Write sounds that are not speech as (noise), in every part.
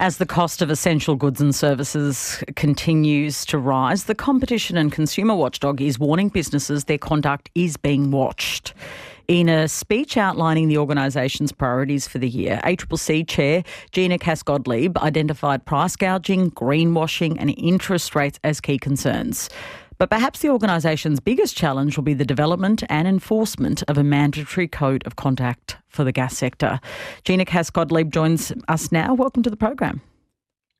As the cost of essential goods and services continues to rise, the Competition and Consumer Watchdog is warning businesses their conduct is being watched. In a speech outlining the organisation's priorities for the year, ACCC Chair Gina Cass-Gottlieb identified price gouging, greenwashing and interest rates as key concerns. But perhaps the organisation's biggest challenge will be the development and enforcement of a mandatory code of conduct for the gas sector. Gina Cass-Gottlieb joins us now. Welcome to the program.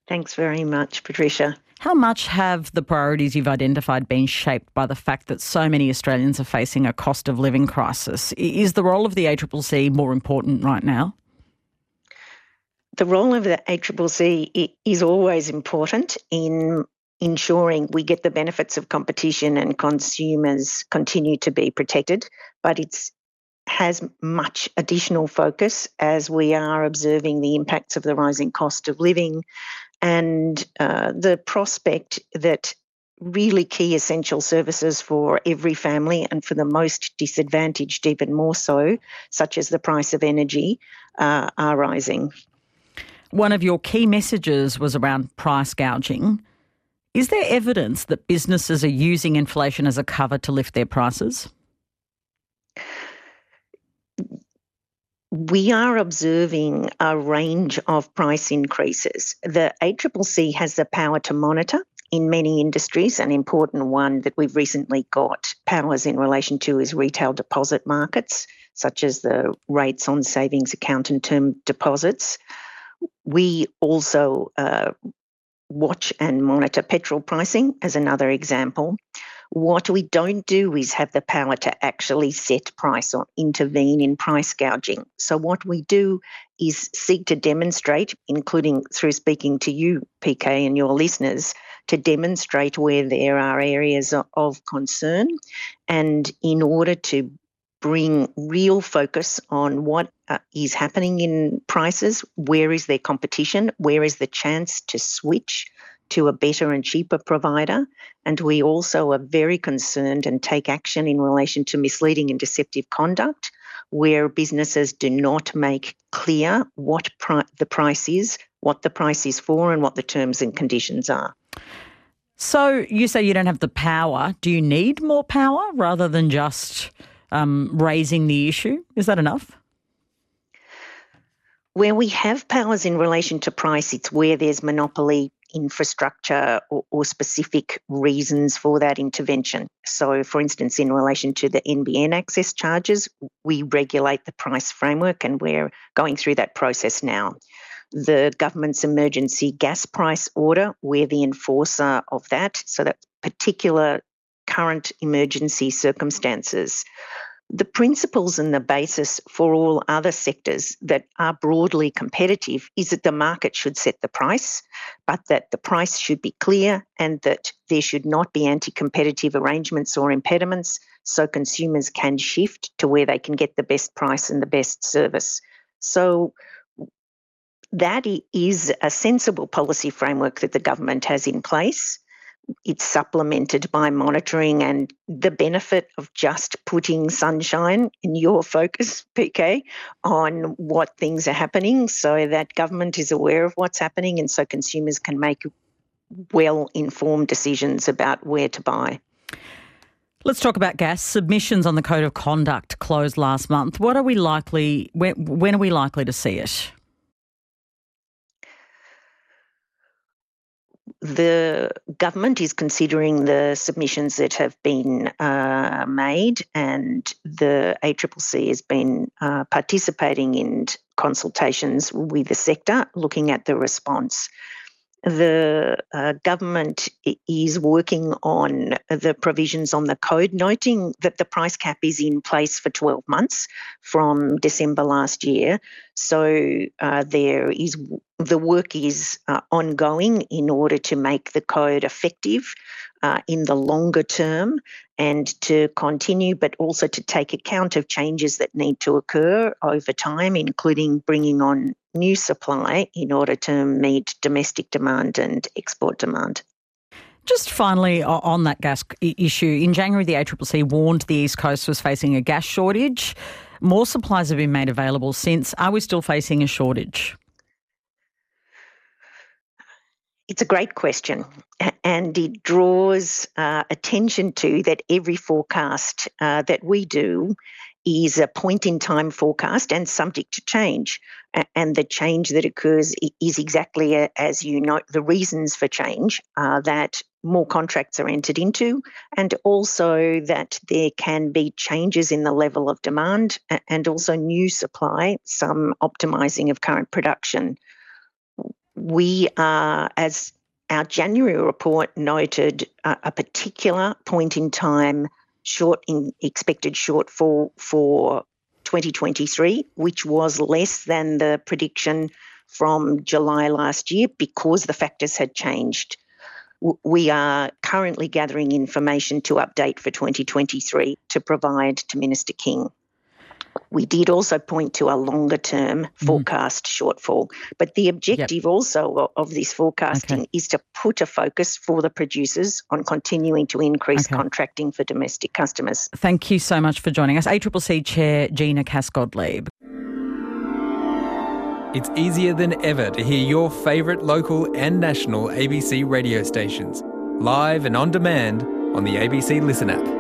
Thanks very much, Patricia. How much have the priorities you've identified been shaped by the fact that so many Australians are facing a cost of living crisis? Is the role of the ACCC more important right now? The role of the ACCC is always important in ensuring we get the benefits of competition and consumers continue to be protected, but it's has much additional focus as we are observing the impacts of the rising cost of living and uh, the prospect that really key essential services for every family and for the most disadvantaged even more so, such as the price of energy, uh, are rising. One of your key messages was around price gouging. Is there evidence that businesses are using inflation as a cover to lift their prices? We are observing a range of price increases. The ACCC has the power to monitor in many industries. An important one that we've recently got powers in relation to is retail deposit markets, such as the rates on savings account and term deposits. We also uh, watch and monitor petrol pricing as another example. What we don't do is have the power to actually set price or intervene in price gouging. So, what we do is seek to demonstrate, including through speaking to you, PK, and your listeners, to demonstrate where there are areas of concern. And in order to bring real focus on what uh, is happening in prices, where is there competition, where is the chance to switch to a better and cheaper provider. And we also are very concerned and take action in relation to misleading and deceptive conduct, where businesses do not make clear what pri- the price is, what the price is for, and what the terms and conditions are. So you say you don't have the power. Do you need more power rather than just um, raising the issue. Is that enough? Where we have powers in relation to price, it's where there's monopoly infrastructure or, or, specific reasons for that intervention. So, for instance, in relation to the NBN access charges, we regulate the price framework and we're going through that process now. The government's emergency gas price order, we're the enforcer of that. So, that particular current emergency circumstances. The principles and the basis for all other sectors that are broadly competitive is that the market should set the price, but that the price should be clear and that there should not be anti competitive arrangements or impediments so consumers can shift to where they can get the best price and the best service. So, that is a sensible policy framework that the government has in place it's supplemented by monitoring and the benefit of just putting sunshine in your (laughs) focus, PK, on what things are happening so that government is aware of what's happening and so consumers can make well informed decisions about where to buy. Let's talk about gas. Submissions on the Code of Conduct closed last month. What are we likely, when, when are we likely to see it? The government is considering the submissions that have been uh, made, and the ACCC has been uh, participating in consultations with the sector, looking at the response the uh, government is working on the provisions on the code, noting that the price cap is in place for 12 months from December last year. So uh, there is the work is uh, ongoing in order to make the code effective uh, in the longer term and to continue, but also to take account of changes that need to occur over time, including bringing on new supply in order to meet domestic demand and export demand. Just finally on that gas issue, in January, the ACCC warned the East Coast was facing a gas shortage. More supplies have been made available since. Are we still facing a shortage? It's a great question, and it draws uh, attention to that every forecast uh, that we do is a point in time forecast and subject to change. And the change that occurs is exactly as you note. The reasons for change are that more contracts are entered into, and also that there can be changes in the level of demand and also new supply, some optimizing of current production. We are, as our January report noted, a particular point in time short in expected shortfall for 2023, which was less than the prediction from July last year because the factors had changed. We are currently gathering information to update for 2023 to provide to Minister King. We did also point to a longer term mm-hmm. forecast mm. shortfall, but the objective yep. also of this forecasting okay. is to put a focus for the producers on continuing to increase okay. contracting for domestic customers. Thank you so much for joining us. ACCC Chair Gina Cass-Gottlieb. It's easier than ever to hear your favourite local and national ABC radio stations, live and on demand on the ABC Listen app.